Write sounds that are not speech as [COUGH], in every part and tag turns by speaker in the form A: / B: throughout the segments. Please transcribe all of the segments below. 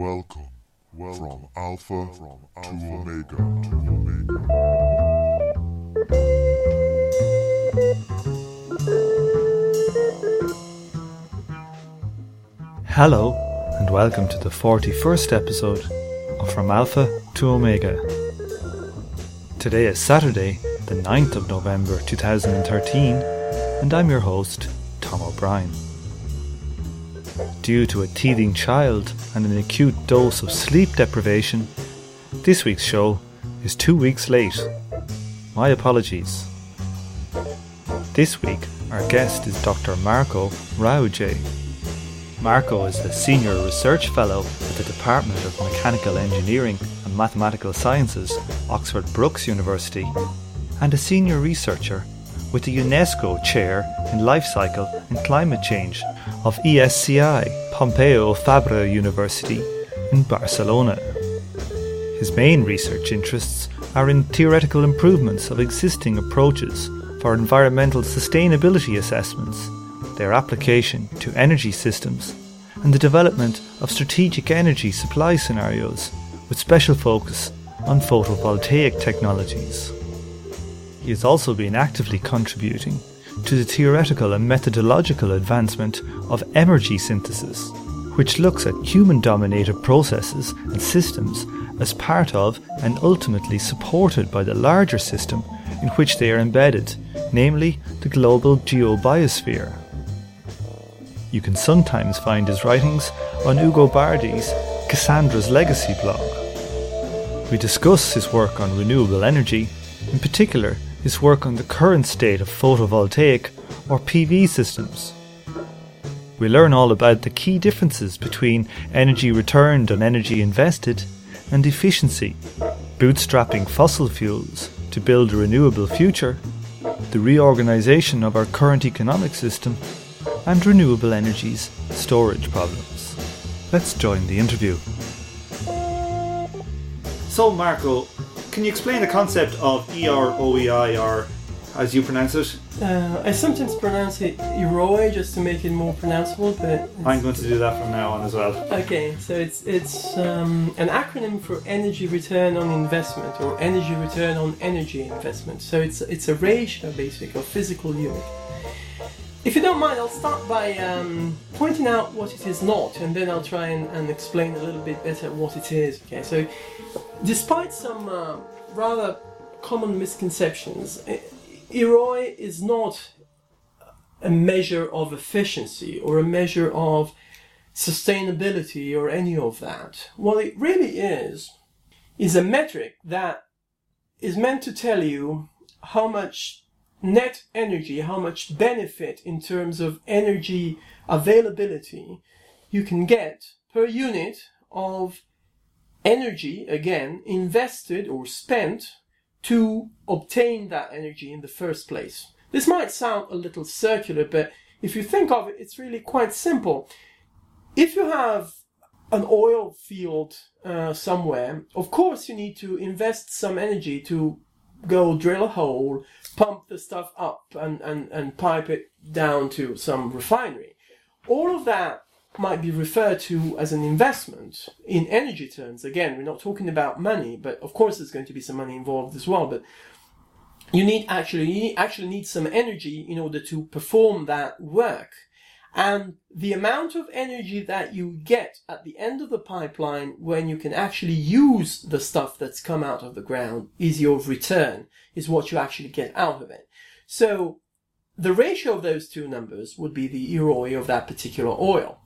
A: Welcome, welcome from Alpha, from Alpha to Omega to Omega.
B: Hello, and welcome to the 41st episode of From Alpha to Omega. Today is Saturday, the 9th of November 2013, and I'm your host, Tom O'Brien. Due to a teething child and an acute dose of sleep deprivation, this week's show is two weeks late. My apologies. This week, our guest is Dr. Marco Raugei. Marco is a Senior Research Fellow at the Department of Mechanical Engineering and Mathematical Sciences, Oxford Brookes University, and a Senior Researcher with the UNESCO Chair in Life Cycle and Climate Change of ESCI Pompeu Fabra University in Barcelona. His main research interests are in theoretical improvements of existing approaches for environmental sustainability assessments, their application to energy systems, and the development of strategic energy supply scenarios with special focus on photovoltaic technologies. He has also been actively contributing to the theoretical and methodological advancement of emergy synthesis, which looks at human dominated processes and systems as part of and ultimately supported by the larger system in which they are embedded, namely the global geobiosphere. You can sometimes find his writings on Ugo Bardi's Cassandra's Legacy blog. We discuss his work on renewable energy, in particular his work on the current state of photovoltaic or PV systems. We learn all about the key differences between energy returned on energy invested and efficiency, bootstrapping fossil fuels to build a renewable future, the reorganisation of our current economic system, and renewable energy's storage problems. Let's join the interview. So, Marco, can you explain the concept of EROEI, or as you pronounce it?
C: Uh, I sometimes pronounce it Eroi just to make it more pronounceable, but
B: I'm going to do that from now on as well.
C: okay. So it's it's um, an acronym for energy return on investment or energy return on energy investment. So it's it's a ratio basically of physical unit. If you don't mind, I'll start by um, pointing out what it is not, and then I'll try and, and explain a little bit better what it is. Okay, so despite some uh, rather common misconceptions, EROI is not a measure of efficiency or a measure of sustainability or any of that. What it really is, is a metric that is meant to tell you how much net energy, how much benefit in terms of energy availability you can get per unit of energy, again, invested or spent to obtain that energy in the first place. This might sound a little circular, but if you think of it, it's really quite simple. If you have an oil field uh, somewhere, of course you need to invest some energy to go drill a hole, pump the stuff up, and, and, and pipe it down to some refinery. All of that might be referred to as an investment in energy terms. Again, we're not talking about money, but of course there's going to be some money involved as well. But you need actually you actually need some energy in order to perform that work. And the amount of energy that you get at the end of the pipeline when you can actually use the stuff that's come out of the ground is your return, is what you actually get out of it. So the ratio of those two numbers would be the EROI of that particular oil.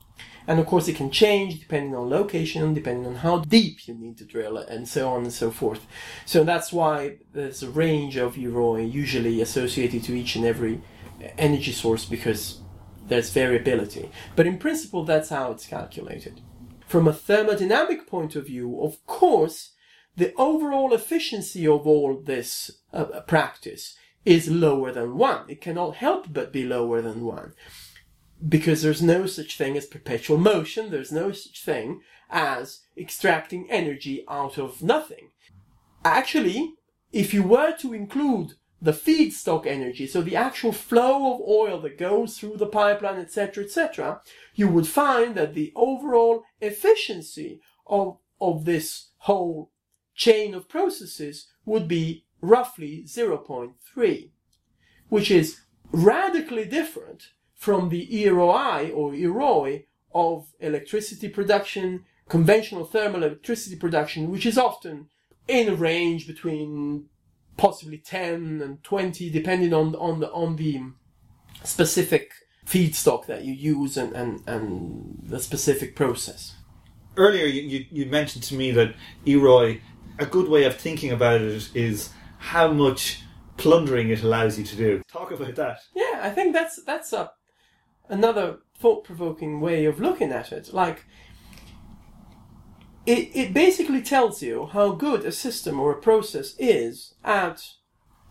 C: And of course, it can change depending on location, depending on how deep you need to drill and so on and so forth. So that's why there's a range of EROI usually associated to each and every energy source because there's variability. But in principle, that's how it's calculated. From a thermodynamic point of view, of course, the overall efficiency of all this uh, practice is lower than one. It cannot help but be lower than one because there's no such thing as perpetual motion, there's no such thing as extracting energy out of nothing. Actually, if you were to include the feedstock energy, so the actual flow of oil that goes through the pipeline, etc., etc., you would find that the overall efficiency of, of this whole chain of processes would be roughly 0.3, which is radically different from the EROI or EROI of electricity production, conventional thermal electricity production, which is often in a range between possibly 10 and 20, depending on, on the, on the specific feedstock that you use and, and, and the specific process.
B: Earlier, you, you, you mentioned to me that EROI, a good way of thinking about it is how much plundering it allows you to do. Talk about that.
C: Yeah, I think that's that's a another thought provoking way of looking at it. Like it it basically tells you how good a system or a process is at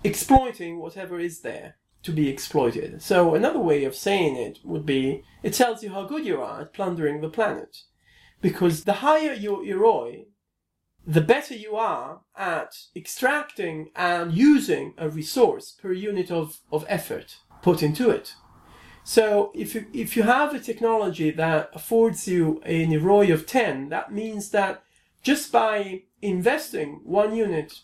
C: exploiting whatever is there to be exploited. So another way of saying it would be it tells you how good you are at plundering the planet. Because the higher your EROI, the better you are at extracting and using a resource per unit of, of effort put into it. So if you, if you have a technology that affords you an EROI of 10, that means that just by investing one unit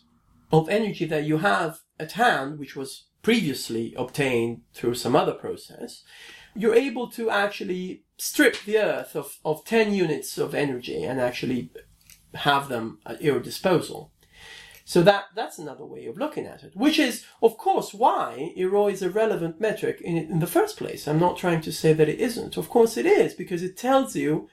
C: of energy that you have at hand, which was previously obtained through some other process, you're able to actually strip the earth of, of 10 units of energy and actually have them at your disposal. So that, that's another way of looking at it, which is, of course, why EROI is a relevant metric in, in the first place. I'm not trying to say that it isn't. Of course it is, because it tells you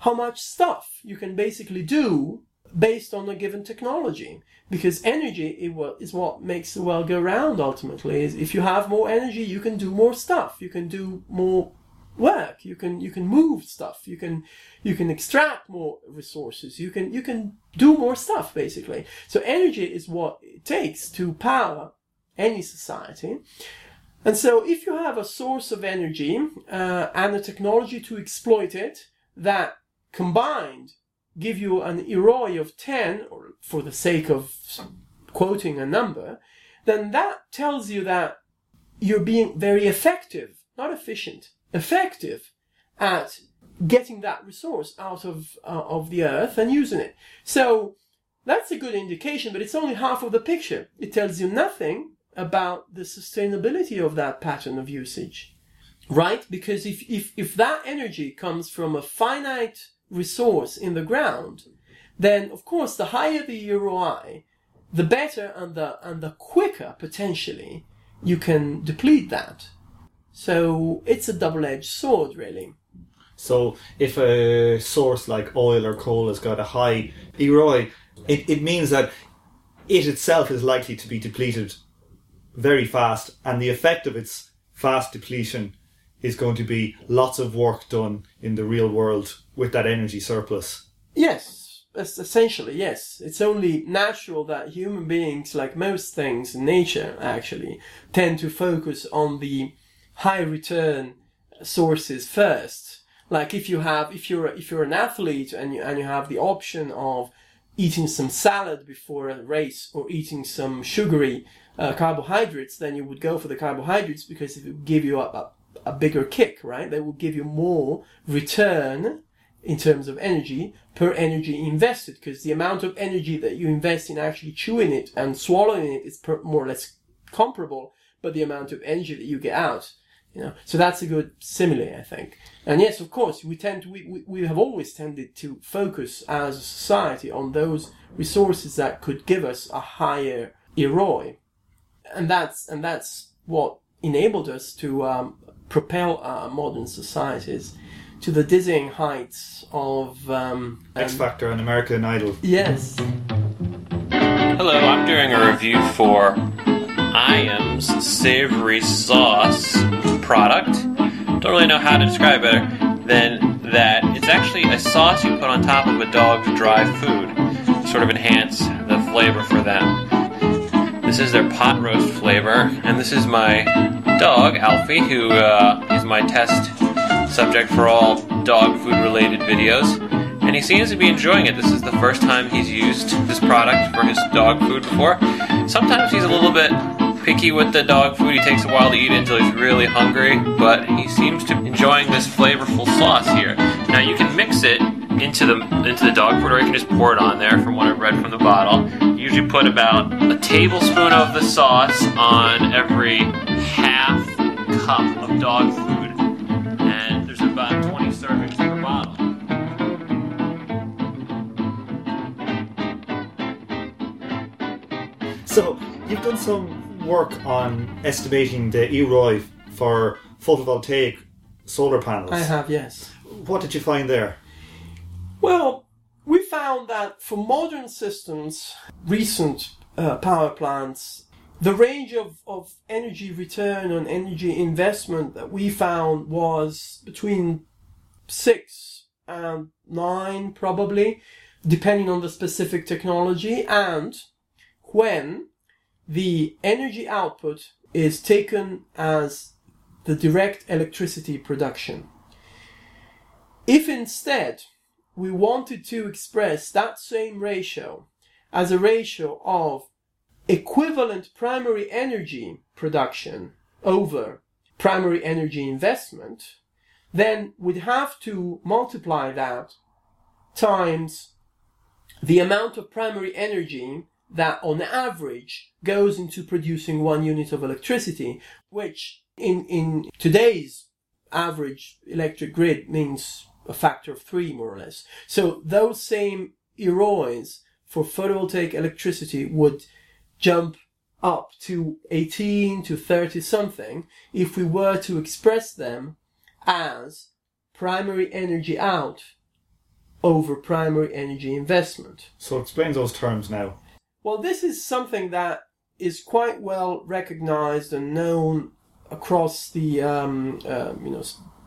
C: how much stuff you can basically do based on a given technology. Because energy is what makes the world go round ultimately. Is if you have more energy, you can do more stuff. You can do more work. You can you can move stuff. You can you can extract more resources. You can you can do more stuff basically. So energy is what it takes to power any society. And so if you have a source of energy uh, and a technology to exploit it that combined give you an EROI of 10, or for the sake of quoting a number, then that tells you that you're being very effective, not efficient, effective at getting that resource out of uh, of the earth and using it. So that's a good indication, but it's only half of the picture. It tells you nothing about the sustainability of that pattern of usage. Right? Because if, if, if that energy comes from a finite resource in the ground, then of course the higher the EROI, the better and the, and the quicker potentially you can deplete that. So it's a double-edged sword, really.
B: So if a source like oil or coal has got a high EROI, it, it means that it itself is likely to be depleted very fast, and the effect of its fast depletion is going to be lots of work done in the real world with that energy surplus.
C: Yes, essentially, yes. It's only natural that human beings, like most things in nature, actually, tend to focus on the high return sources first. Like if you have, if you're, if you're an athlete and you, and you have the option of eating some salad before a race or eating some sugary uh, carbohydrates, then you would go for the carbohydrates because it would give you a, a, a bigger kick, right? They will give you more return in terms of energy per energy invested because the amount of energy that you invest in actually chewing it and swallowing it is per, more or less comparable, but the amount of energy that you get out you know, so that's a good simile, I think. And yes, of course, we tend to, we, we, we have always tended to focus as a society on those resources that could give us a higher EROI. And that's, and that's what enabled us to um, propel our modern societies to the dizzying heights of um,
B: X Factor and American Idol.
C: Yes.
D: Hello, I'm doing a review for Iams savory sauce product. Don't really know how to describe it better than that it's actually a sauce you put on top of a dog's dry food to sort of enhance the flavor for them. This is their pot roast flavor, and this is my dog, Alfie, who uh, is my test subject for all dog food related videos. And he seems to be enjoying it. This is the first time he's used this product for his dog food before. Sometimes he's a little bit picky with the dog food. He takes a while to eat it until he's really hungry, but he seems to be enjoying this flavorful sauce here. Now you can mix it into the into the dog food, or you can just pour it on there. From what I've read from the bottle, you usually put about a tablespoon of the sauce on every half cup of dog food,
B: So you've done some work on estimating the EROI for photovoltaic solar panels.
C: I have, yes.
B: What did you find there?
C: Well, we found that for modern systems, recent uh, power plants, the range of, of energy return on energy investment that we found was between six and nine, probably, depending on the specific technology, and when the energy output is taken as the direct electricity production. If instead we wanted to express that same ratio as a ratio of equivalent primary energy production over primary energy investment, then we'd have to multiply that times the amount of primary energy that on average goes into producing one unit of electricity, which in, in today's average electric grid means a factor of three more or less. So those same EROIs for photovoltaic electricity would jump up to 18 to 30 something if we were to express them as primary energy out over primary energy investment.
B: So explain those terms now.
C: Well, this is something that is quite well recognized and known across the um, uh, you know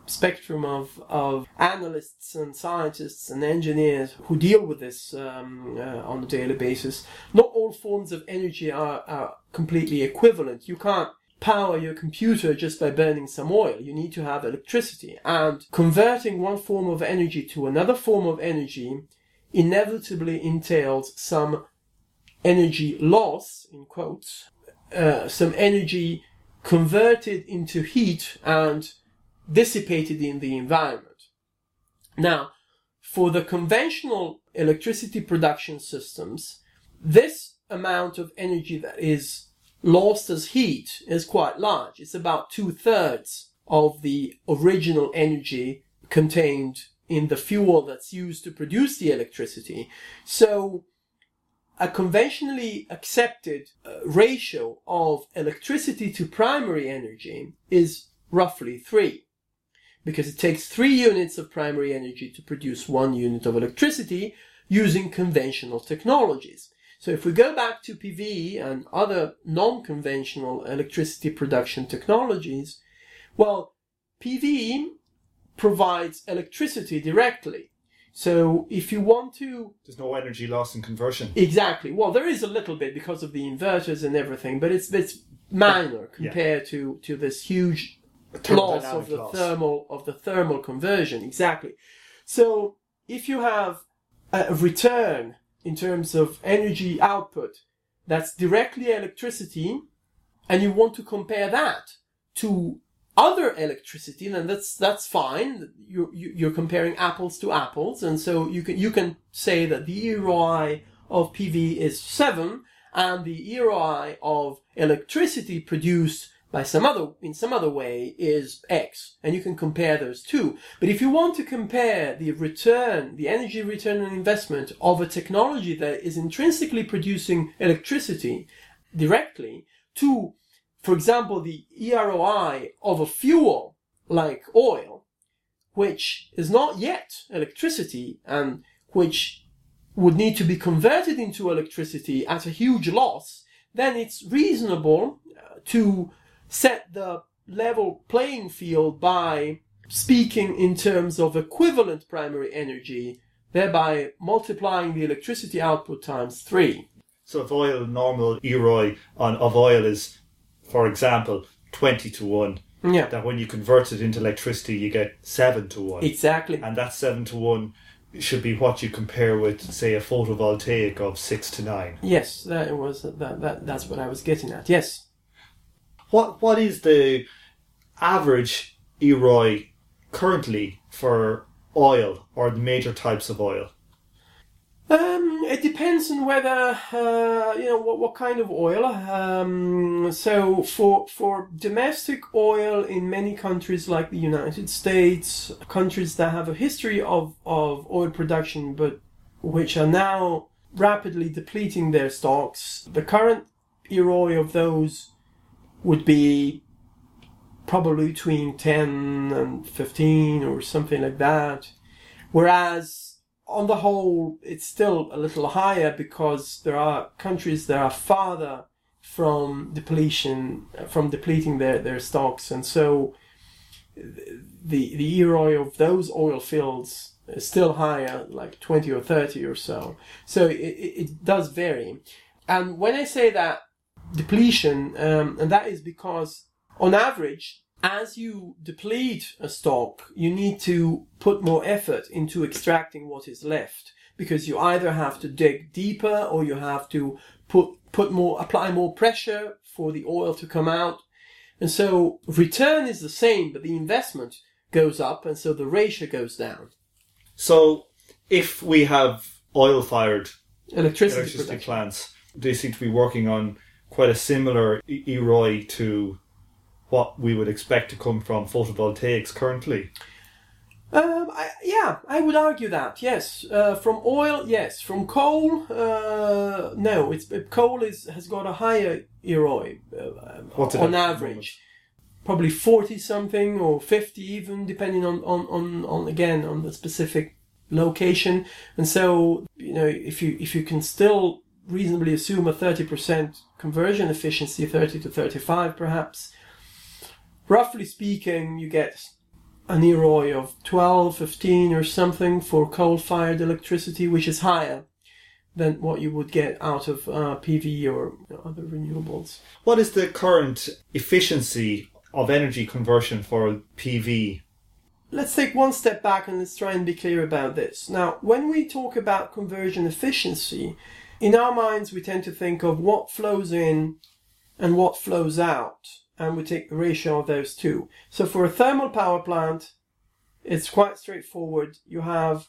C: spectrum of, of analysts and scientists and engineers who deal with this um, uh, on a daily basis. Not all forms of energy are, are completely equivalent. You can't power your computer just by burning some oil. You need to have electricity. And converting one form of energy to another form of energy inevitably entails some energy loss, in quotes, uh, some energy converted into heat and dissipated in the environment. Now, for the conventional electricity production systems, this amount of energy that is lost as heat is quite large. It's about two thirds of the original energy contained in the fuel that's used to produce the electricity. So, a conventionally accepted uh, ratio of electricity to primary energy is roughly three because it takes three units of primary energy to produce one unit of electricity using conventional technologies. So if we go back to PV and other non-conventional electricity production technologies, well, PV provides electricity directly. So if you want to...
B: There's no energy loss in conversion.
C: Exactly. Well, there is a little bit because of the inverters and everything, but it's, it's minor compared yeah. to, to this huge loss of the loss. thermal of the thermal conversion exactly so if you have a return in terms of energy output that's directly electricity and you want to compare that to other electricity then that's that's fine you're you're comparing apples to apples and so you can you can say that the EROI of PV is 7 and the EROI of electricity produced by some other in some other way is X, and you can compare those two. But if you want to compare the return, the energy return on investment of a technology that is intrinsically producing electricity directly to, for example, the EROI of a fuel like oil, which is not yet electricity and which would need to be converted into electricity at a huge loss, then it's reasonable uh, to set the level playing field by speaking in terms of equivalent primary energy, thereby multiplying the electricity output times three.
B: So if oil normal EROI on of oil is, for example, twenty to one,
C: yeah.
B: that when you convert it into electricity you get seven to one.
C: Exactly.
B: And that seven to one should be what you compare with, say, a photovoltaic of six to nine.
C: Yes, that was that, that that's what I was getting at. Yes
B: what what is the average EROI currently for oil or the major types of oil?
C: Um, it depends on whether uh, you know what, what kind of oil. Um, so for for domestic oil in many countries like the United States, countries that have a history of, of oil production but which are now rapidly depleting their stocks, the current EROI of those would be probably between 10 and 15 or something like that. Whereas on the whole, it's still a little higher because there are countries that are farther from depletion, from depleting their, their stocks, and so the the EROI of those oil fields is still higher, like 20 or 30 or so. So it, it does vary. And when I say that depletion, um, and that is because on average, as you deplete a stock, you need to put more effort into extracting what is left because you either have to dig deeper or you have to put put more apply more pressure for the oil to come out. And so return is the same, but the investment goes up and so the ratio goes down.
B: So if we have oil fired
C: Electricity,
B: electricity plants, they seem to be working on quite a similar EROI to what we would expect to come from photovoltaics currently.
C: Um, I, yeah, I would argue that. Yes, uh, from oil, yes. From coal, uh, no. It's coal is has got a higher EROI uh, on average, probably forty something or fifty even, depending on, on, on, on again on the specific location. And so you know if you if you can still reasonably assume a thirty percent conversion efficiency, thirty to thirty five perhaps. Roughly speaking, you get an EROI of 12, 15 or something for coal-fired electricity, which is higher than what you would get out of uh, PV or other renewables.
B: What is the current efficiency of energy conversion for PV?
C: Let's take one step back and let's try and be clear about this. Now, when we talk about conversion efficiency, in our minds we tend to think of what flows in and what flows out, and we take the ratio of those two. So for a thermal power plant, it's quite straightforward. You have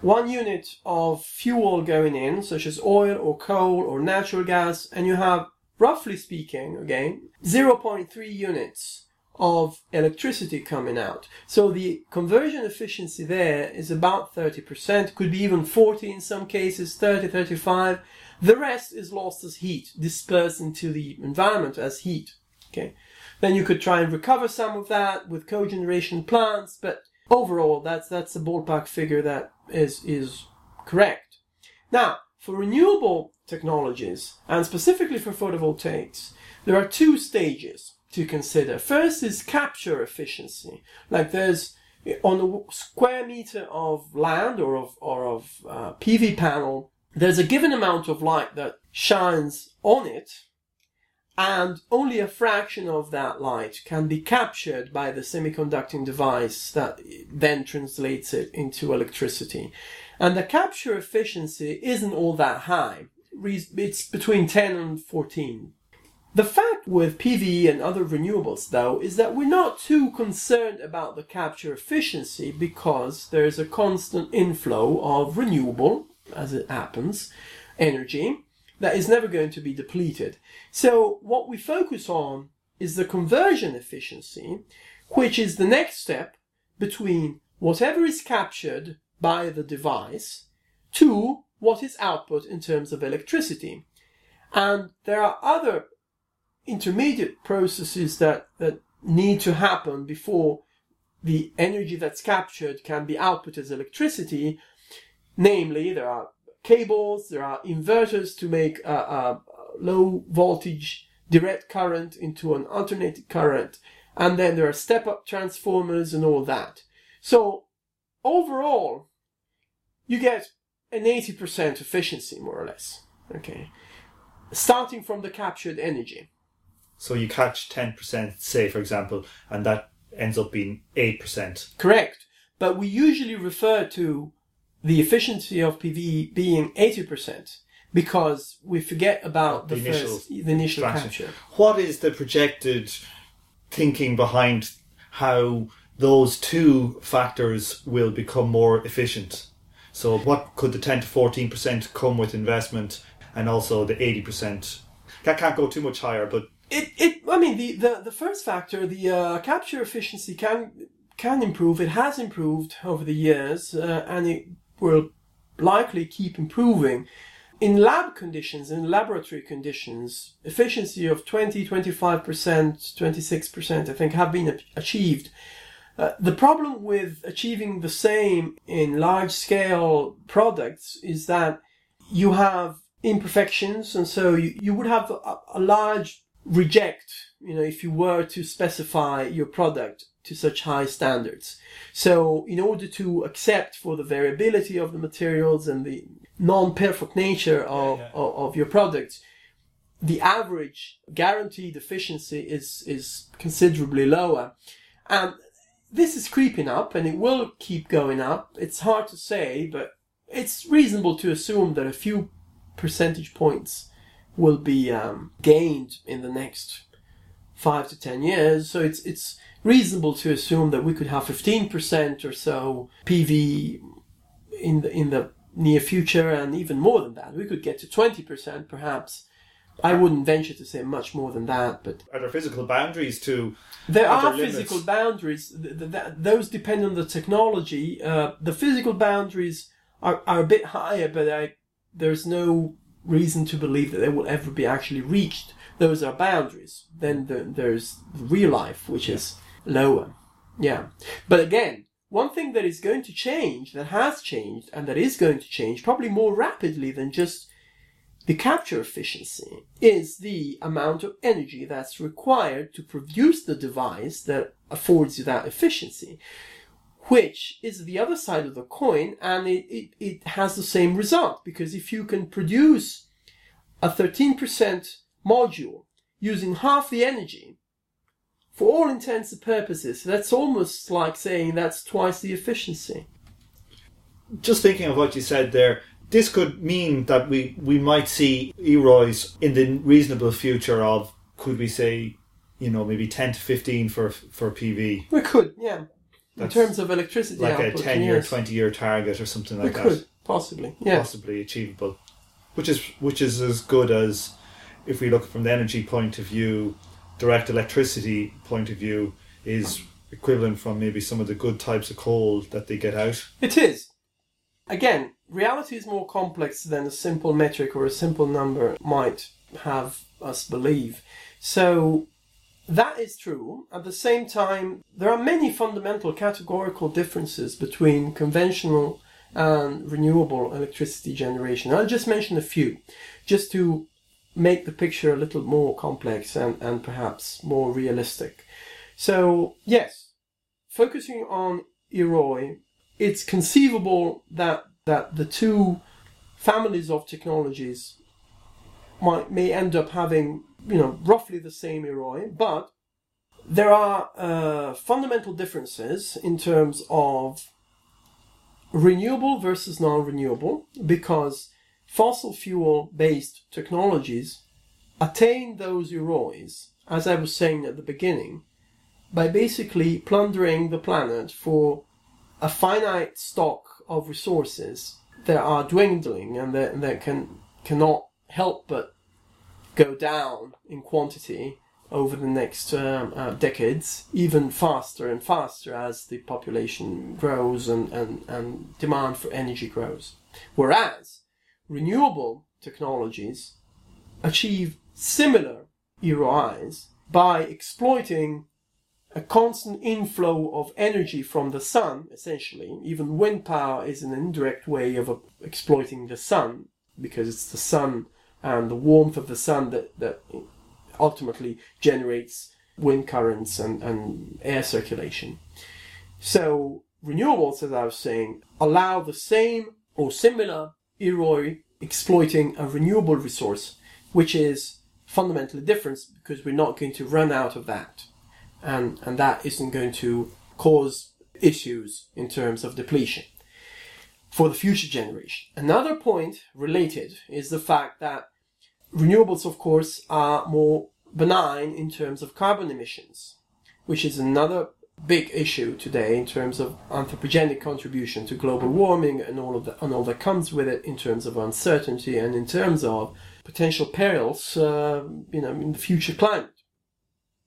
C: one unit of fuel going in, such as oil or coal or natural gas, and you have, roughly speaking, again, 0.3 units of electricity coming out. So the conversion efficiency there is about 30%, could be even 40 in some cases, 30, 35. The rest is lost as heat, dispersed into the environment as heat. Okay. Then you could try and recover some of that with cogeneration plants, but overall that's that's a ballpark figure that is is correct. Now, for renewable technologies and specifically for photovoltaics, there are two stages to consider. First is capture efficiency. Like there's on a square meter of land or of or of uh, PV panel, there's a given amount of light that shines on it, and only a fraction of that light can be captured by the semiconducting device that then translates it into electricity. And the capture efficiency isn't all that high. It's between 10 and 14 the fact with PV and other renewables, though, is that we're not too concerned about the capture efficiency because there's a constant inflow of renewable, as it happens, energy that is never going to be depleted. So what we focus on is the conversion efficiency, which is the next step between whatever is captured by the device to what is output in terms of electricity. And there are other intermediate processes that, that need to happen before the energy that's captured can be output as electricity. Namely, there are cables, there are inverters to make a, a low voltage direct current into an alternating current, and then there are step up transformers and all that. So, overall, you get an 80% efficiency, more or less. Okay. Starting from the captured energy.
B: So you catch 10%, say, for example, and that ends up being 8%.
C: Correct. But we usually refer to the efficiency of PV being 80% because we forget about the,
B: The initial
C: first, the initial capture.
B: What is the projected thinking behind how those two factors will become more efficient. So, what could the 10 to 14% come with investment and also the 80%? That can't go too much higher, but.
C: It, it I mean, the, the, the first factor, the uh, capture efficiency can can improve. It has improved over the years, uh, and it will likely keep improving. In lab conditions, in laboratory conditions, efficiency of 20, 25%, 26%, I think, have been achieved. Uh, the problem with achieving the same in large scale products is that you have imperfections, and so you, you would have a, a large reject, you know, if you were to specify your product to such high standards. So, in order to accept for the variability of the materials and the non-perfect nature of, yeah, yeah. of, of, your products, the average guaranteed efficiency is, is considerably lower. And this is creeping up and it will keep going up. It's hard to say, but it's reasonable to assume that a few percentage points will be um, gained in the next five to ten years. So it's it's reasonable to assume that we could have fifteen percent or so PV in the in the near future, and even more than that. We could get to twenty percent, perhaps. I wouldn't venture to say much more than that, but
B: are there physical boundaries to?
C: There are, physical boundaries. those depend on the technology. Uh, the physical boundaries are, are a bit higher, but I, there's no reason to believe that they will ever be actually reached. Those are boundaries. Then the, there's real life, which yeah. is lower. Yeah. But again, one thing that is going to change, that has changed, and that is going to change probably more rapidly than just the capture efficiency is the amount of energy that's required to produce the device that affords you that efficiency which is the other side of the coin, and it, it, it has the same result because if you can produce a 13% module using half the energy, for all intents and purposes, that's almost like saying that's twice the efficiency.
B: Just thinking of what you said there, this could mean that we, we might see EROIs in the reasonable future of, could we say, you know, maybe 10 to 15 for, for PV?
C: We could, yeah. In terms of electricity
B: like
C: output,
B: a 10 year 20 year target or something like
C: that.
B: could,
C: possibly yeah.
B: Possibly achievable. Which is which is as good as if we look from the energy point of view direct electricity point of view is equivalent from maybe some of the good types of coal that they get out
C: it is again reality is more complex than a simple metric or a simple number might have us believe so that is true. At the same time, there are many fundamental categorical differences between conventional and renewable electricity generation. I'll just mention a few, just to make the picture a little more complex and, and perhaps more realistic. So, yes, focusing on EROI, it's conceivable that, that the two families of technologies might, may end up having you know, roughly the same EROI, but there are uh, fundamental differences in terms of renewable versus non-renewable because fossil fuel based technologies attain those EROIs, as I was saying at the beginning, by basically plundering the planet for a finite stock of resources that are dwindling and that, that can cannot help but go down in quantity over the next um, uh, decades, even faster and faster as the population grows and, and, and demand for energy grows. Whereas renewable technologies achieve similar EROIs by exploiting a constant inflow of energy from the sun, essentially. Even wind power is an indirect way of exploiting the sun because it's the sun and the warmth of the sun that, that ultimately generates wind currents and, and air circulation. So renewables, as I was saying, allow the same or similar EROI exploiting a renewable resource, which is fundamentally different because we're not going to run out of that. And, and that isn't going to cause issues in terms of depletion for the future generation. Another point related is the fact that renewables, of course, are more benign in terms of carbon emissions, which is another big issue today in terms of anthropogenic contribution to global warming and all of the, and all that comes with it in terms of uncertainty and in terms of potential perils, uh, you know, in the future climate.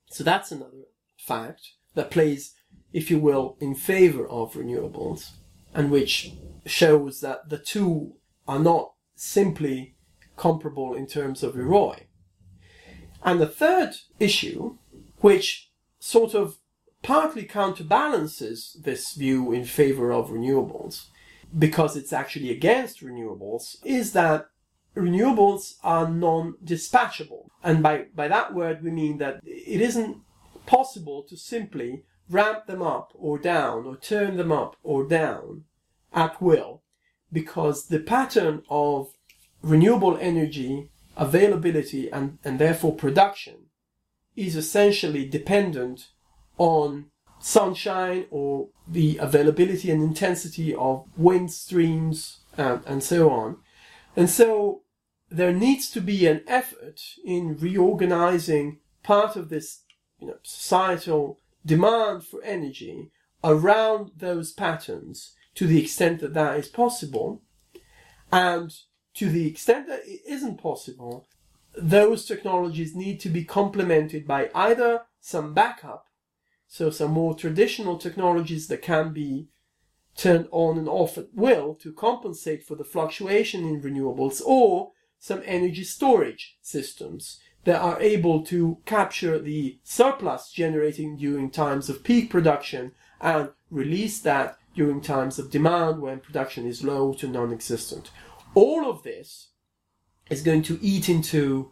C: So that's another fact that plays, if you will, in favor of renewables and which shows that the two are not simply comparable in terms of ROI. And the third issue, which sort of partly counterbalances this view in favor of renewables, because it's actually against renewables, is that renewables are non-dispatchable. And by, by that word we mean that it isn't possible to simply ramp them up or down or turn them up or down at will because the pattern of renewable energy availability and, and therefore production is essentially dependent on sunshine or the availability and intensity of wind streams and, and so on. And so there needs to be an effort in reorganizing part of this you know, societal demand for energy around those patterns to the extent that that is possible. And to the extent that it isn't possible, those technologies need to be complemented by either some backup, so some more traditional technologies that can be turned on and off at will to compensate for the fluctuation in renewables, or some energy storage systems that are able to capture the surplus generating during times of peak production and release that during times of demand when production is low to non-existent. All of this is going to eat into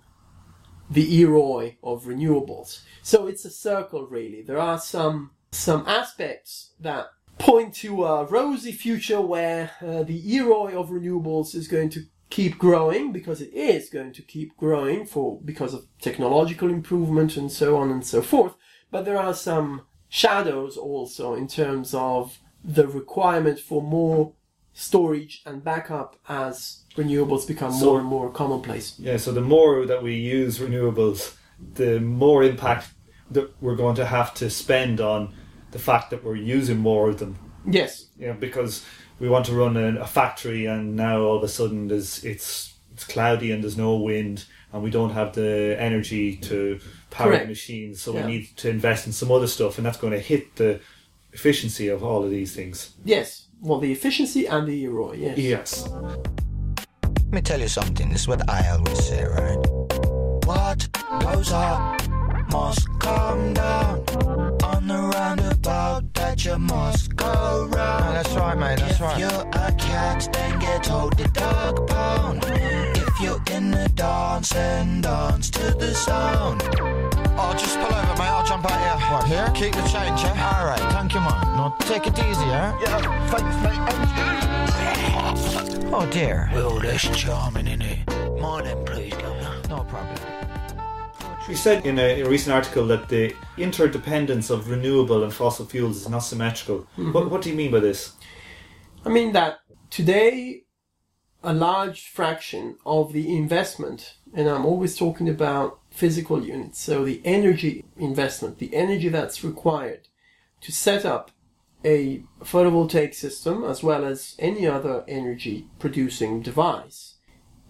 C: the EROI of renewables. So it's a circle really. There are some some aspects that point to a rosy future where uh, the EROI of renewables is going to keep growing because it is going to keep growing for because of technological improvement and so on and so forth. But there are some shadows also in terms of the requirement for more storage and backup as renewables become
B: So-
C: more and more commonplace.
B: Yeah, so the more that we use renewables, the more impact that we're going to have to spend on the fact that we're using more of them.
C: Yes,
B: You know, because we want to run a, a factory, and now all of a sudden there's it's it's cloudy and there's no wind, and we don't have the energy to power
C: Correct.
B: the machines, so
C: Yeah.
B: we need to invest in some other stuff, and that's going to hit the efficiency of all of these things.
C: yes. Well, the efficiency and the EROI, yes.
B: Yes.
E: Let me tell you something. This is what I always say, right? What goes up must come down. On the roundabout that you must go round. that's right, mate. That's if right. If you're a cat, then get told the dog pound. If you're in the dance, then dance to the sound. Oh, just pull over, mate. I'll jump out here. What, here? Keep the change, yeah? All right. Thank you, man. Now, take it easy, yeah? Yeah, thanks, mate. Oh, dear. Well, that's charming, isn't it? Morning, please, Governor. No problem.
B: We said in a, a recent article that the interdependence of renewable and fossil fuels is not symmetrical. Mm-hmm. What, what do you mean by this?
C: I mean that today a large fraction of the investment, and I'm always talking about physical units, so the energy investment, the energy that's required to set up a photovoltaic system as well as any other energy producing device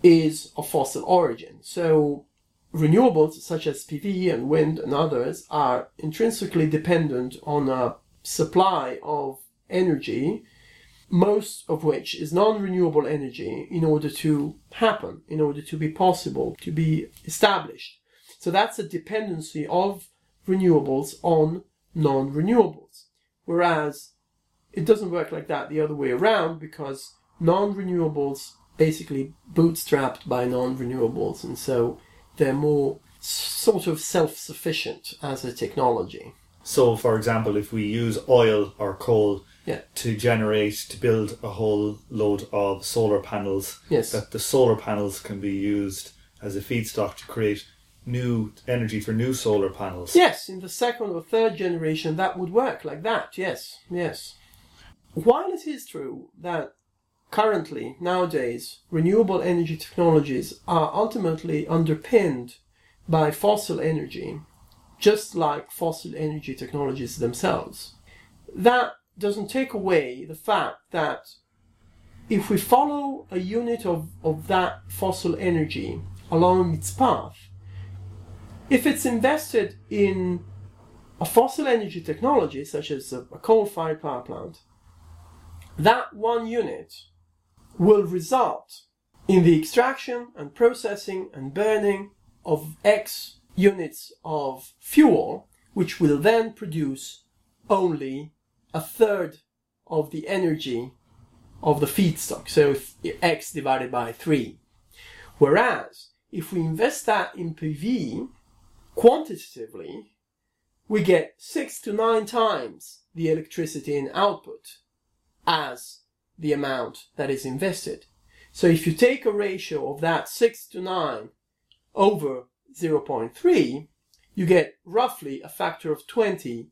C: is of fossil origin. So renewables such as PV and wind and others are intrinsically dependent on a supply of energy most of which is non-renewable energy in order to happen, in order to be possible, to be established. So that's a dependency of renewables on non-renewables. Whereas it doesn't work like that the other way around because non-renewables basically bootstrapped by non-renewables and so they're more sort of self-sufficient as a technology.
B: So, for example, if we use oil or coal
C: Yeah.
B: to generate, to build a whole load of solar panels,
C: Yes.
B: that the solar panels can be used as a feedstock to create new energy for new solar panels.
C: Yes, in the second or third generation, that would work like that. Yes, yes. While it is true that currently, nowadays, renewable energy technologies are ultimately underpinned by fossil energy, just like fossil energy technologies themselves, that doesn't take away the fact that if we follow a unit of, of that fossil energy along its path, if it's invested in a fossil energy technology such as a, a coal-fired power plant, that one unit will result in the extraction and processing and burning of X units of fuel, which will then produce only a third of the energy of the feedstock. So X divided by 3. Whereas if we invest that in PV quantitatively, we get 6 to 9 times the electricity in output as the amount that is invested. So if you take a ratio of that 6 to 9 over 0.3, you get roughly a factor of 20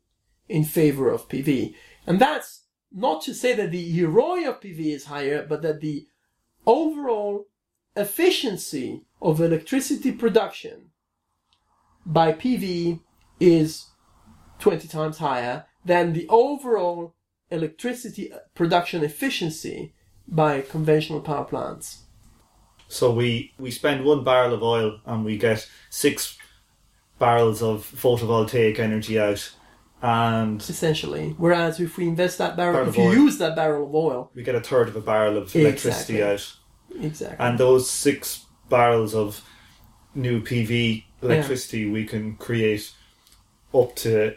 C: in favor of PV. And that's not to say that the ROI of PV is higher, but that the overall efficiency of electricity production by PV is 20 times higher than the overall electricity production efficiency by conventional power plants.
B: So we, we spend one barrel of oil and we get six barrels of photovoltaic energy out and
C: essentially. Whereas if we invest that barrel,
B: Barrel
C: if you
B: oil.
C: use that barrel of oil,
B: we get a third of a barrel of electricity
C: Exactly.
B: out.
C: exactly,
B: And those six barrels of new PV electricity we can create up to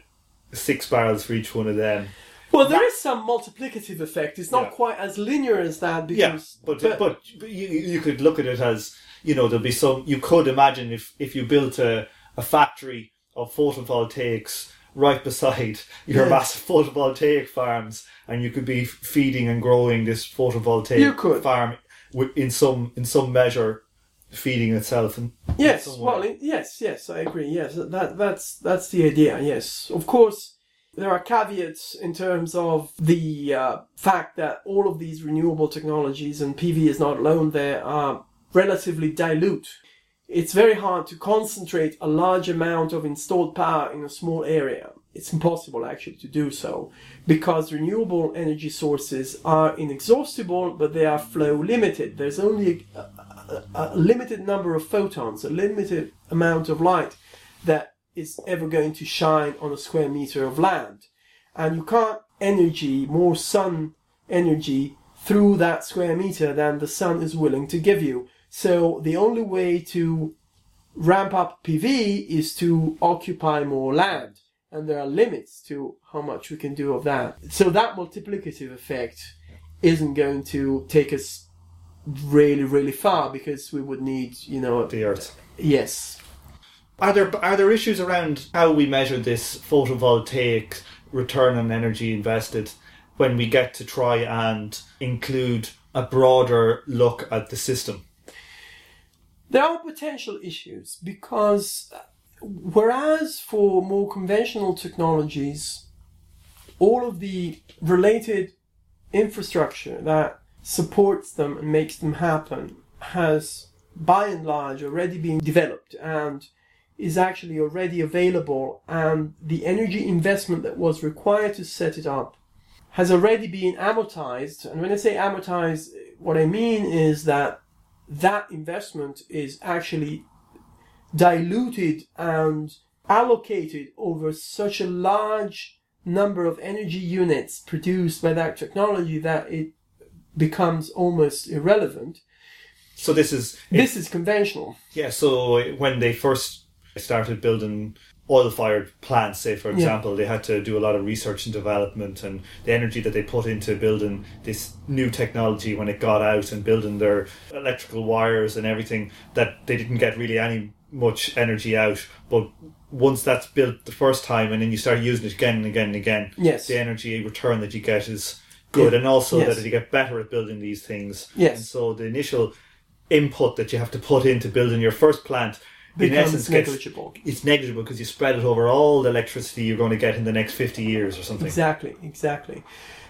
B: six barrels for each one of them.
C: well, there is some multiplicative effect. It's not
B: Yeah.
C: quite as linear as that
B: Yeah,
C: because,
B: but but, you, you could look at it as you know there'll be some. You could imagine if if you built a, a factory of photovoltaics right beside [LAUGHS] your
C: Yeah.
B: massive photovoltaic farms, and you could be feeding and growing this photovoltaic
C: You could.
B: farm in some in some measure feeding itself. And
C: Yes, well, yes, yes, I agree. Yes, that that's that's the idea. Yes, of course, there are caveats in terms of the uh, fact that all of these renewable technologies and PV is not alone. There are relatively dilute. It's very hard to concentrate a large amount of installed power in a small area. It's impossible actually to do so because renewable energy sources are inexhaustible, but they are flow limited. There's only a, a, limited number of photons, a limited amount of light that is ever going to shine on a square meter of land. And you can't energy more sun energy through that square meter than the sun is willing to give you. So the only way to ramp up PV is to occupy more land. And there are limits to how much we can do of that. So that multiplicative effect isn't going to take us really, really far because we would need, you know,
B: the earth.
C: yes.
B: Are there are there issues around how we measure this photovoltaic return on energy invested when we get to try and include a broader look at the system?
C: There are potential issues because uh, whereas for more conventional technologies, all of the related infrastructure that supports them and makes them happen has by and large already been developed and is actually already available and the energy investment that was required to set it up has already been amortized. And when i say amortized what i mean is that that investment is actually diluted and allocated over such a large number of energy units produced by that technology that it becomes almost irrelevant.
B: So this is
C: This is conventional.
B: yeah. So when they first started building oil-fired plants, say for
C: Yeah.
B: example, they had to do a lot of research and development, and the energy that they put into building this new technology when it got out and building their electrical wires and everything, that they didn't get really any much energy out. But once that's built the first time, and then you start using it again and again and again,
C: Yes.
B: the energy return that you get is good,
C: Yeah.
B: and also
C: Yes.
B: that you get better at building these things.
C: Yes.
B: And so the initial input that you have to put into building your first plant in
C: Becomes
B: essence gets-
C: negligible.
B: it's negligible because you spread it over all the electricity you're going to get in the next 50 years or something.
C: Exactly, exactly.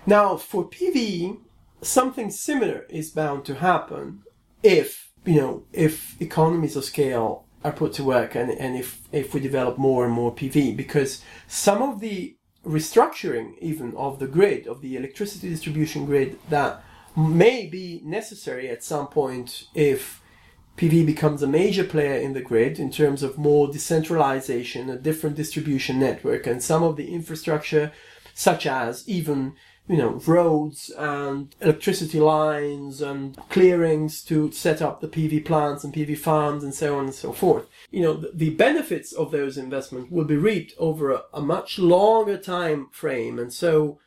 C: Now, for PV, something similar is bound to happen if, you know, if economies of scale are put to work and, and if, if we develop more and more PV, because some of the restructuring even of the grid, of the electricity distribution grid that may be necessary at some point if PV becomes a major player in the grid in terms of more decentralization, a different distribution network, and some of the infrastructure, such as even you know roads and electricity lines and clearings to set up the PV plants and PV farms and so on and so forth. You know the, benefits of those investments will be reaped over a, a much longer time frame, and so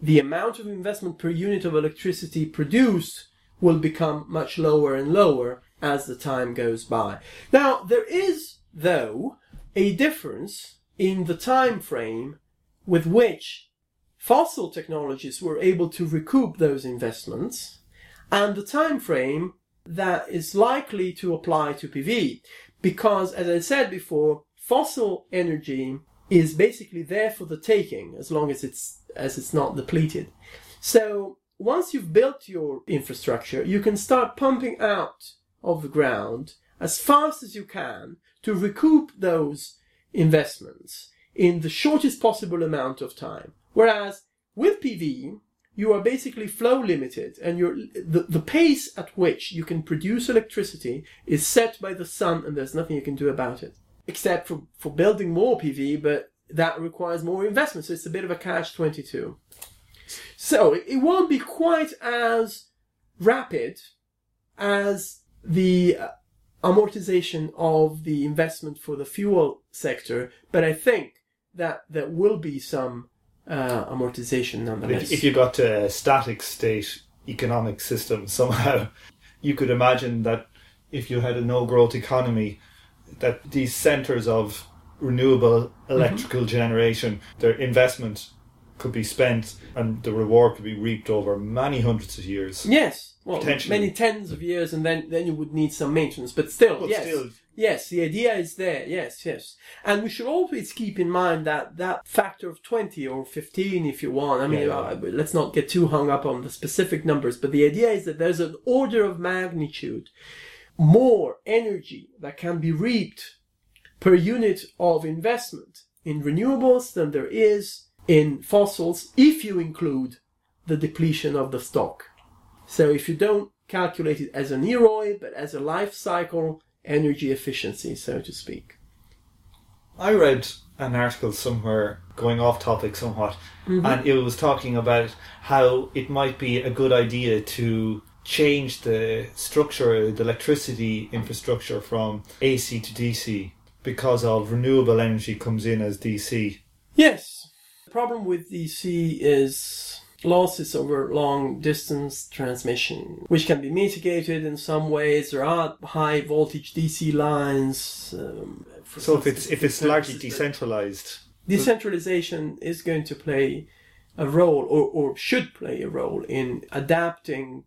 C: the amount of investment per unit of electricity produced will become much lower and lower as the time goes by. Now, there is, though, a difference in the time frame with which fossil technologies were able to recoup those investments and the time frame that is likely to apply to PV. Because, as I said before, fossil energy is basically there for the taking as long as it's as it's not depleted. So once you've built your infrastructure, you can start pumping out of the ground as fast as you can to recoup those investments in the shortest possible amount of time. Whereas with PV, you are basically flow limited and you the, the pace at which you can produce electricity is set by the sun and there's nothing you can do about it. Except for, for building more PV, but that requires more investment. So it's a bit of a catch 22. So it won't be quite as rapid as the uh, amortization of the investment for the fuel sector, but I think that there will be some uh, amortization nonetheless.
B: If, if you got to a static state economic system [LAUGHS] somehow, you could imagine that if you had a no growth economy, that these centers of renewable electrical mm-hmm. generation, their investment could be spent and the reward could be reaped over many hundreds of years.
C: Yes, well, many tens of years, and then then you would need some maintenance. But still, but yes, still. Yes, the idea is there. Yes, yes, and we should always keep in mind that that factor of twenty or fifteen, if you want. I mean, yeah, uh, let's not get too hung up on the specific numbers, but the idea is that there's an order of magnitude more energy that can be reaped per unit of investment in renewables than there is in fossils if you include the depletion of the stock. So if you don't calculate it as an EROI, but as a life cycle energy efficiency, so to speak.
B: I read an article somewhere going off topic somewhat, mm-hmm. and it was talking about how it might be a good idea to change the structure, the electricity infrastructure from AC to DC because of renewable energy comes in as DC.
C: Yes. The problem with DC is losses over long distance transmission, which can be mitigated in some ways. There are high voltage DC lines. Um,
B: so if it's if it's largely decentralized,
C: decentralization is going to play a role, or, or should play a role in adapting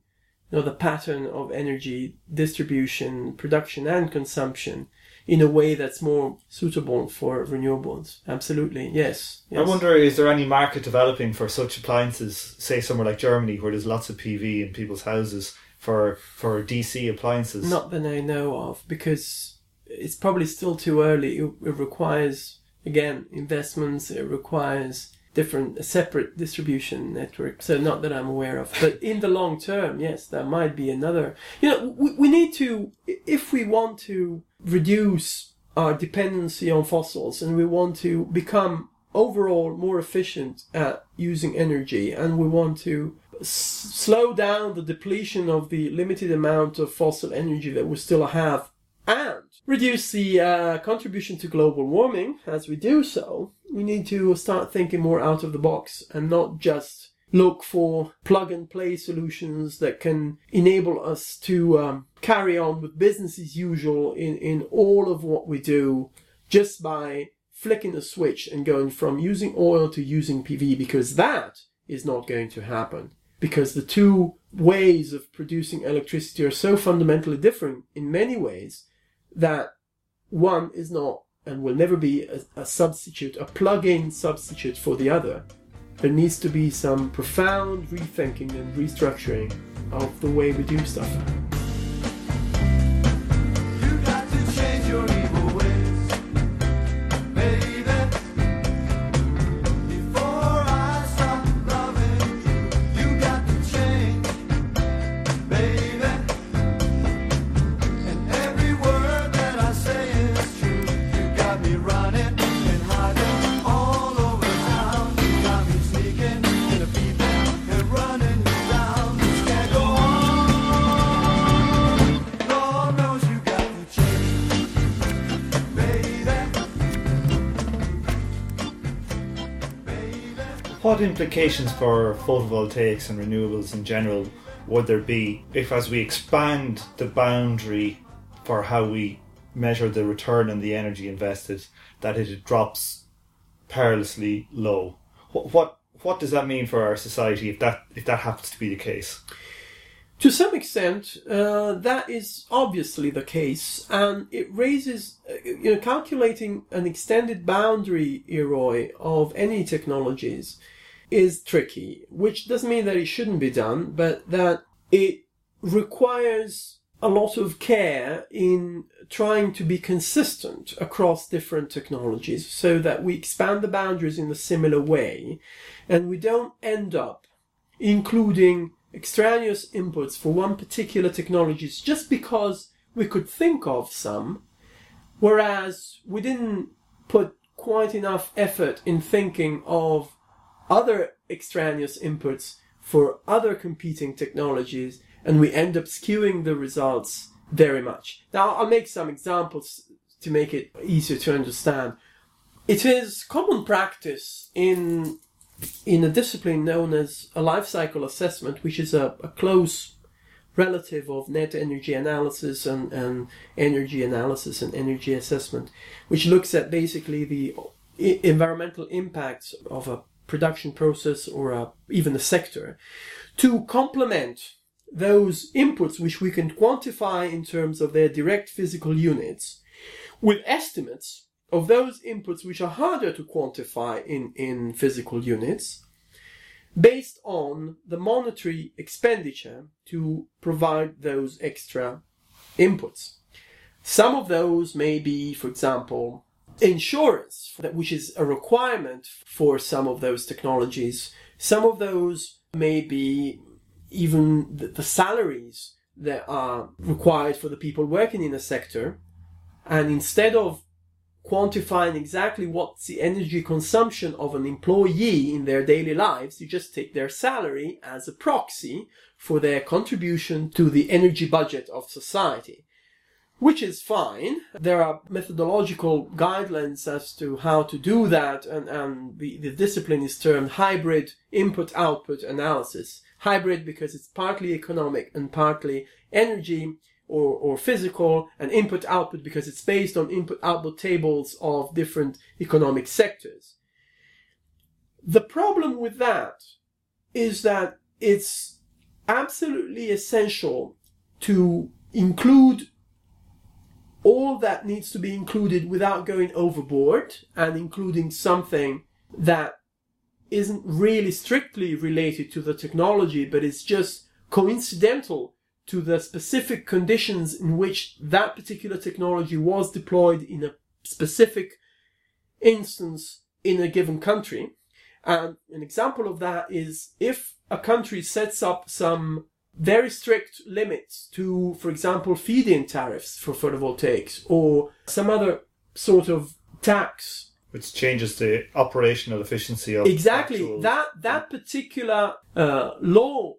C: you know, the pattern of energy distribution, production, and consumption in a way that's more suitable for renewables. Absolutely, yes, yes.
B: I wonder, is there any market developing for such appliances, say somewhere like Germany, where there's lots of PV in people's houses for for DC appliances?
C: Not that I know of, because it's probably still too early. It, it requires again investments. It requires different separate distribution network. So not that i'm aware of but in the long term yes there might be another you know we, we need to if we want to reduce our dependency on fossils and we want to become overall more efficient at using energy and we want to s- slow down the depletion of the limited amount of fossil energy that we still have and reduce the uh, contribution to global warming as we do so we need to start thinking more out of the box and not just look for plug and play solutions that can enable us to um, carry on with business as usual in, in all of what we do just by flicking a switch and going from using oil to using PV because that is not going to happen. Because the two ways of producing electricity are so fundamentally different in many ways that one is not and will never be a, a substitute, a plug-in substitute for the other. There needs to be some profound rethinking and restructuring of the way we do stuff.
B: Implications for photovoltaics and renewables in general would there be if, as we expand the boundary for how we measure the return on the energy invested, that it drops perilously low? What what, what does that mean for our society if that if that happens to be the case?
C: To some extent, uh, that is obviously the case, and it raises, uh, you know, calculating an extended boundary, EROI, of any technologies is tricky, which doesn't mean that it shouldn't be done, but that it requires a lot of care in trying to be consistent across different technologies so that we expand the boundaries in a similar way. And we don't end up including extraneous inputs for one particular technologies just because we could think of some, whereas we didn't put quite enough effort in thinking of other extraneous inputs for other competing technologies, and we end up skewing the results very much. Now, I'll make some examples to make it easier to understand. It is common practice in in a discipline known as a life cycle assessment, which is a, a close relative of net energy analysis and, and emergy analysis and emergy assessment, which looks at basically the environmental impacts of a production process or a, even a sector to complement those inputs which we can quantify in terms of their direct physical units with estimates of those inputs which are harder to quantify in, in physical units based on the monetary expenditure to provide those extra inputs. Some of those may be, for example, insurance, which is a requirement for some of those technologies. Some of those may be even the, salaries that are required for the people working in a sector. And instead of quantifying exactly what's the energy consumption of an employee in their daily lives. You just take their salary as a proxy for their contribution to the energy budget of society. Which is fine. There are methodological guidelines as to how to do that, and, and the, the discipline is termed hybrid input output analysis. Hybrid because it's partly economic and partly energy, or, or physical and input output because it's based on input output tables of different economic sectors. The problem with that is that it's absolutely essential to include all that needs to be included without going overboard and including something that isn't really strictly related to the technology, but it's just coincidental to the specific conditions in which that particular technology was deployed in a specific instance in a given country. And an example of that is if a country sets up some very strict limits to, for example, feed-in tariffs for photovoltaics or some other sort of tax
B: which changes the operational efficiency of
C: exactly
B: actual-
C: that that particular uh, law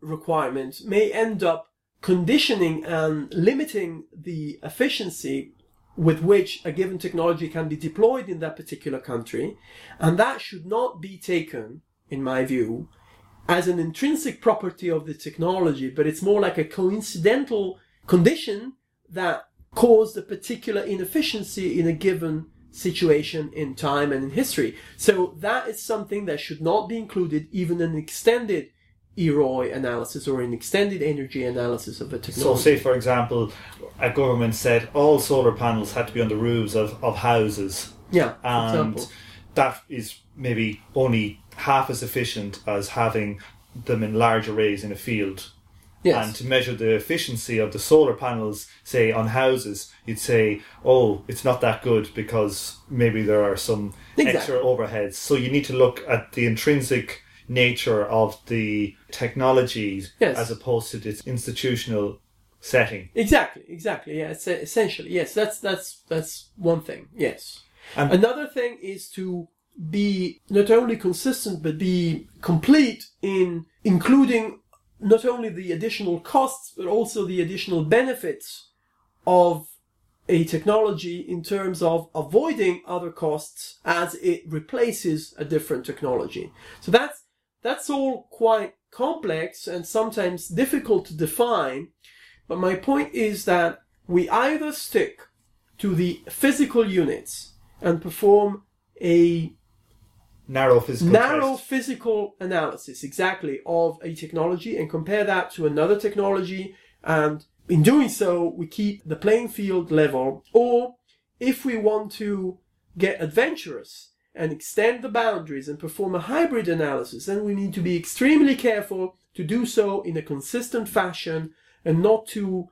C: requirement may end up conditioning and limiting the efficiency with which a given technology can be deployed in that particular country. And that should not be taken, in my view, as an intrinsic property of the technology, but it's more like a coincidental condition that caused a particular inefficiency in a given situation in time and in history. So that is something that should not be included even in extended EROI analysis or an extended energy analysis of a technology.
B: So, say for example, a government said all solar panels had to be on the roofs of, of houses,
C: yeah,
B: and
C: example.
B: that is maybe only half as efficient as having them in large arrays in a field.
C: Yes.
B: And to measure the efficiency of the solar panels, say on houses, you'd say, oh, it's not that good because maybe there are some
C: Exactly.
B: extra overheads. So you need to look at the intrinsic nature of the technologies
C: Yes.
B: as opposed to its institutional setting.
C: Exactly, exactly. Yeah, it's essentially yes. That's that's that's one thing. Yes.
B: And-
C: Another thing is to be not only consistent but be complete in including not only the additional costs but also the additional benefits of a technology in terms of avoiding other costs as it replaces a different technology. So that's that's all quite complex and sometimes difficult to define. But my point is that we either stick to the physical units and perform a
B: Narrow physical
C: narrow
B: test.
C: physical analysis exactly of a technology and compare that to another technology and in doing so we keep the playing field level or if we want to get adventurous and extend the boundaries and perform a hybrid analysis then we need to be extremely careful to do so in a consistent fashion and not to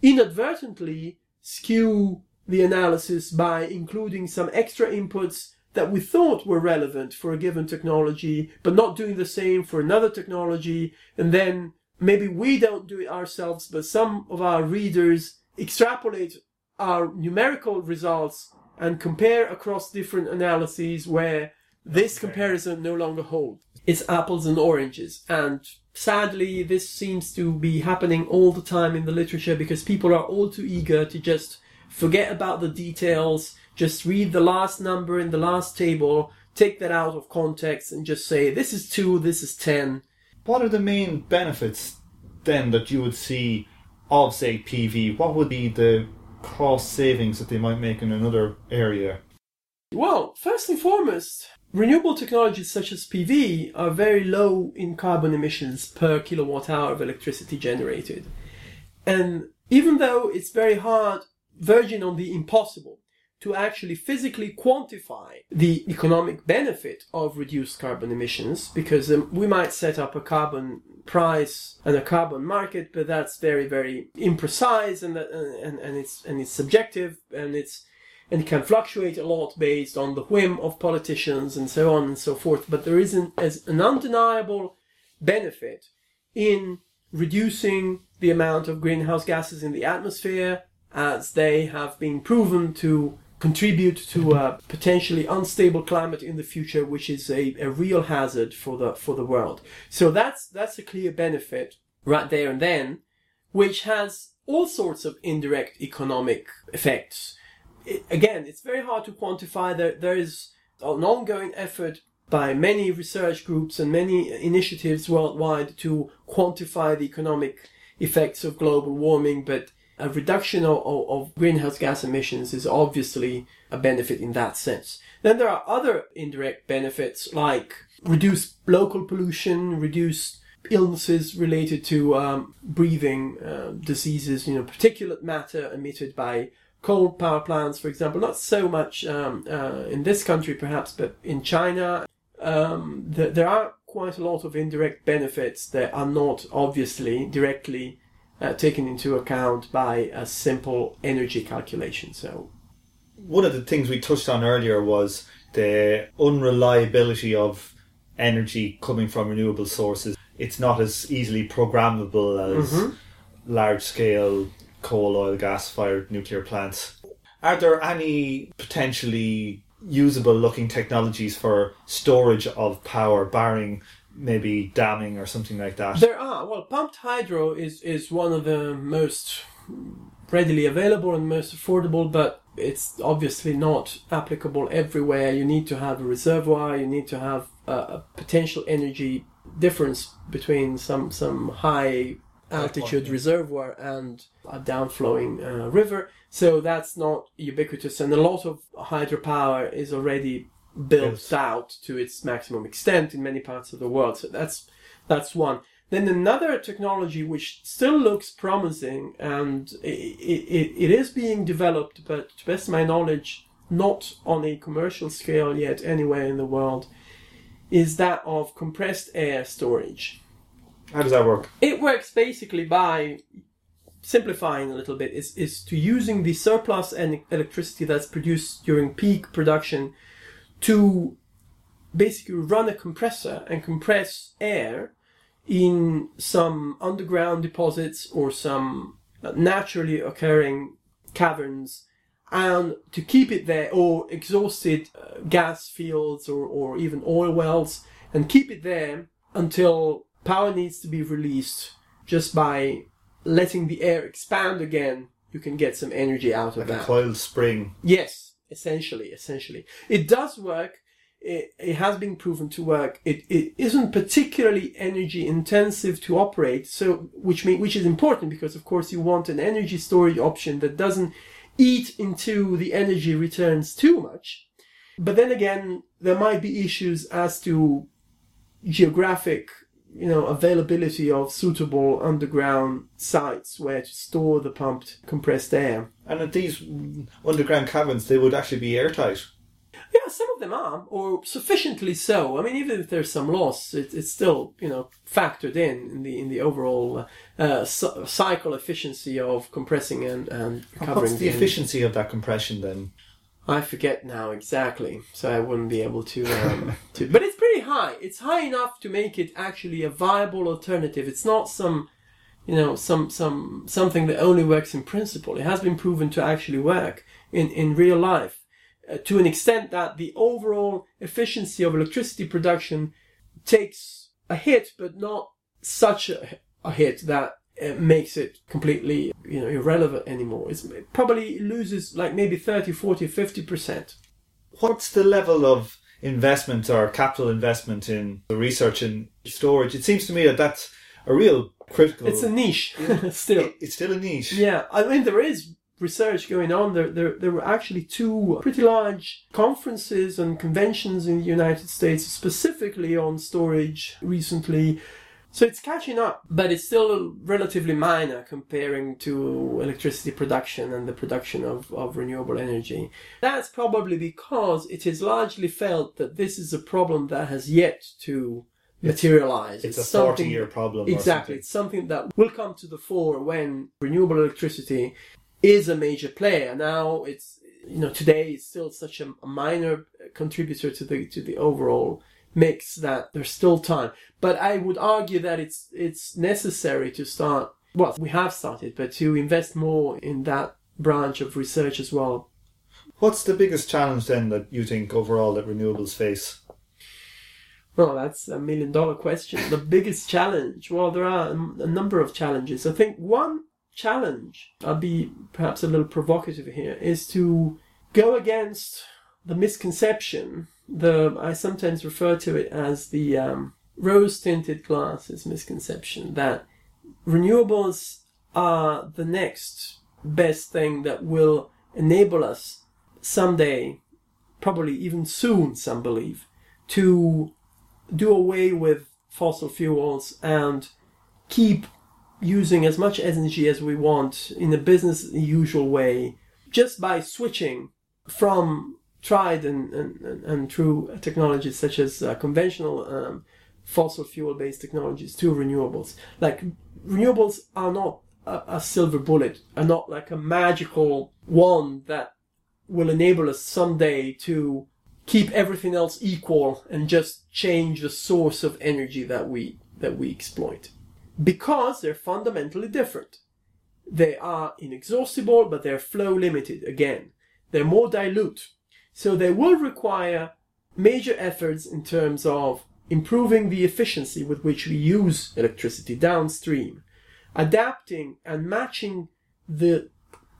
C: inadvertently skew the analysis by including some extra inputs that we thought were relevant for a given technology, but not doing the same for another technology, and then maybe we don't do it ourselves, but some of our readers extrapolate our numerical results and compare across different analyses where this comparison no longer holds. It's apples and oranges, and sadly, this seems to be happening all the time in the literature because people are all too eager to just forget about the details, just read the last number in the last table, take that out of context, and just say, this is 2, this is 10.
B: What are the main benefits then that you would see of, say, PV? What would be the cost savings that they might make in another area?
C: Well, first and foremost, renewable technologies such as PV are very low in carbon emissions per kilowatt hour of electricity generated. And even though it's very hard, verging on the impossible, to actually physically quantify the economic benefit of reduced carbon emissions, because um, we might set up a carbon price and a carbon market, but that's very, very imprecise and, that, and, and it's, and it's subjective and it's, and it can fluctuate a lot based on the whim of politicians and so on and so forth. But there is an, as an undeniable benefit in reducing the amount of greenhouse gases in the atmosphere as they have been proven to contribute to a potentially unstable climate in the future, which is a, a real hazard for the for the world. So that's that's a clear benefit right there and then, which has all sorts of indirect economic effects. It, again, it's very hard to quantify. There there is an ongoing effort by many research groups and many initiatives worldwide to quantify the economic effects of global warming, but a reduction of, of, greenhouse gas emissions is obviously a benefit in that sense. Then there are other indirect benefits like reduced local pollution, reduced illnesses related to um, breathing uh, diseases, you know, particulate matter emitted by coal power plants, for example. Not so much um, uh, in this country, perhaps, but in China, um, th- there are quite a lot of indirect benefits that are not obviously directly uh, taken into account by a simple energy calculation. So,
B: one of the things we touched on earlier was the unreliability of energy coming from renewable sources. It's not as easily programmable as
C: Mm-hmm.
B: large scale coal, oil, gas fired nuclear plants. Are there any potentially usable looking technologies for storage of power, barring maybe damming or something like that?
C: There are. Well, pumped hydro is, is one of the most readily available and most affordable, but it's obviously not applicable everywhere. You need to have a reservoir, you need to have a, a potential energy difference between some, some high altitude reservoir and a downflowing uh, river. So that's not ubiquitous, and a lot of hydropower is already built
B: Yes.
C: out to its maximum extent in many parts of the world. So that's that's one. Then another technology which still looks promising and it, it, it is being developed, but to best of my knowledge, not on a commercial scale yet anywhere in the world, is that of compressed air storage.
B: How does that work?
C: It works basically by simplifying a little bit is, is to using the surplus and electricity that's produced during peak production to basically run a compressor and compress air in some underground deposits or some naturally occurring caverns and to keep it there or exhausted uh, gas fields or, or even oil wells and keep it there until power needs to be released just by letting the air expand again you can get some energy out of
B: Like a
C: that.
B: coiled spring.
C: Yes, essentially, essentially. It does work. It, it has been proven to work. It, it isn't particularly energy intensive to operate, so which mean, which is important because of course you want an energy storage option that doesn't eat into the energy returns too much. But then again, there might be issues as to geographic, you know, availability of suitable underground sites where to store the pumped compressed air.
B: And at these underground caverns, they would actually be airtight.
C: Yeah, some of them are, or sufficiently so. I mean, even if there's some loss, it, it's still you know factored in in the in the overall uh, c- cycle efficiency of compressing and and recovering.
B: What's the
C: energy.
B: efficiency of that compression then?
C: I forget now exactly, so I wouldn't be able to. Um, to but it's pretty high. It's high enough to make it actually a viable alternative. It's not some, you know, some some something that only works in principle. It has been proven to actually work in in real life, uh, to an extent that the overall efficiency of electricity production takes a hit, but not such a, a hit that it makes it completely you know irrelevant anymore it's, it probably loses like maybe 30 40 50%
B: What's the level of investment or capital investment in the research and storage? It seems to me that that's a real critical.
C: it's a niche [LAUGHS] still
B: It- it's still a niche.
C: yeah i mean there is research going on there, there there were actually two pretty large conferences and conventions in the united states specifically on storage recently so it's catching up, but it's still relatively minor comparing to electricity production and the production of, of renewable energy. That's probably because it is largely felt that this is a problem that has yet to materialize.
B: It's a
C: something-
B: 40 year problem.
C: Exactly. It's something that will come to the fore when renewable electricity is a major player. Now it's you know today it's still such a a minor contributor to the to the overall mix that there's still time. But I would argue that it's it's necessary to start well, we have started, but to invest more in that branch of research as well.
B: What's the biggest challenge then that you think overall that renewables face?
C: Well, that's a million dollar question. The [LAUGHS] biggest challenge? Well, there are a number of challenges. I think one challenge, I'll be perhaps a little provocative here, is to go against the misconception. The I sometimes refer to it as the um, rose tinted glasses misconception that renewables are the next best thing that will enable us someday, probably even soon, some believe, to do away with fossil fuels and keep using as much energy as we want in a business usual way just by switching from tried and, and, and, true technologies such as uh, conventional um, fossil fuel based technologies to renewables. Like renewables are not a, a silver bullet, are not like a magical wand that will enable us someday to keep everything else equal and just change the source of energy that we that we exploit. Because they're fundamentally different. They are inexhaustible but they're flow limited again. They're more dilute so they will require major efforts in terms of improving the efficiency with which we use electricity downstream adapting and matching the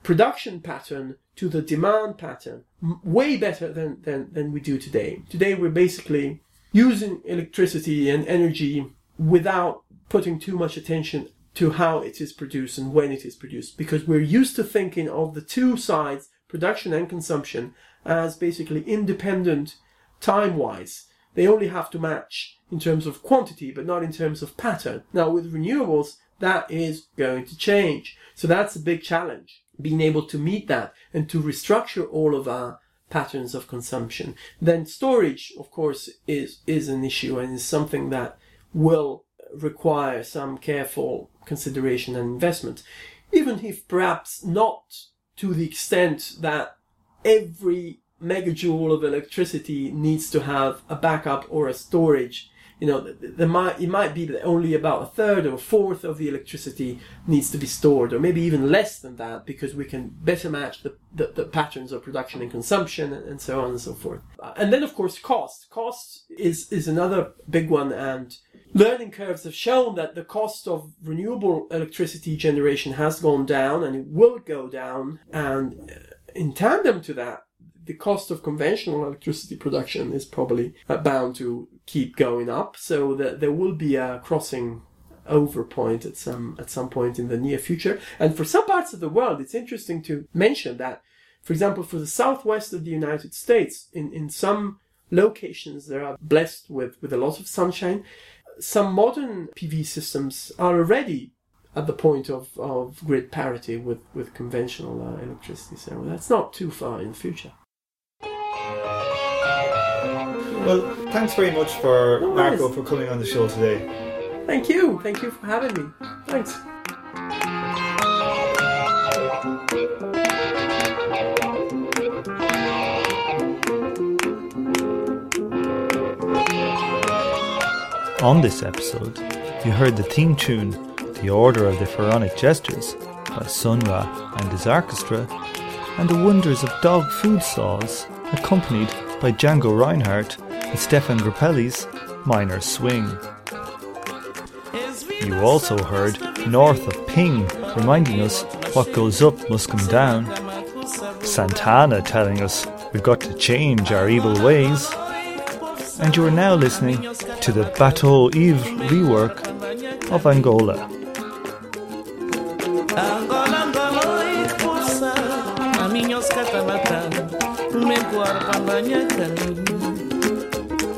C: production pattern to the demand pattern way better than, than, than we do today. Today we're basically using electricity and energy without putting too much attention to how it is produced and when it is produced because we're used to thinking of the two sides, production and consumption, as basically independent time wise. They only have to match in terms of quantity but not in terms of pattern. Now with renewables, that is going to change. So that's a big challenge, being able to meet that and to restructure all of our patterns of consumption. Then storage, of course, is, is an issue and is something that will require some careful consideration and investment. Even if perhaps not to the extent that every megajoule of electricity needs to have a backup or a storage you know, it might be that only about a third or a fourth of the electricity needs to be stored, or maybe even less than that, because we can better match the, the, the patterns of production and consumption, and, and so on and so forth. And then, of course, cost. Cost is is another big one, and learning curves have shown that the cost of renewable electricity generation has gone down and it will go down. And uh, in tandem to that, the cost of conventional electricity production is probably uh, bound to keep going up. So that there will be a crossing over point at some at some point in the near future. And for some parts of the world, it's interesting to mention that, for example, for the southwest of the United States, in, in some locations that are blessed with, with a lot of sunshine, some modern PV systems are already at the point of, of grid parity with, with conventional uh, electricity. So that's not too far in the future.
B: Well, thanks very much for
C: No
B: Marco for coming on the show today.
C: Thank you. Thank you for having me. Thanks.
B: On this episode, you heard the theme tune The Order of the Pharaonic Gestures by Sun Ra and his orchestra, and the wonders of dog food saws, accompanied by Django Reinhardt and Stéphane Grappelli's Minor Swing. You also heard North of Ping reminding us what goes up must come down, Santana telling us we've got to change our evil ways, and you are now listening to the Bateau Ivre rework of. Angola,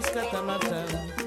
F: banha caminho Angola,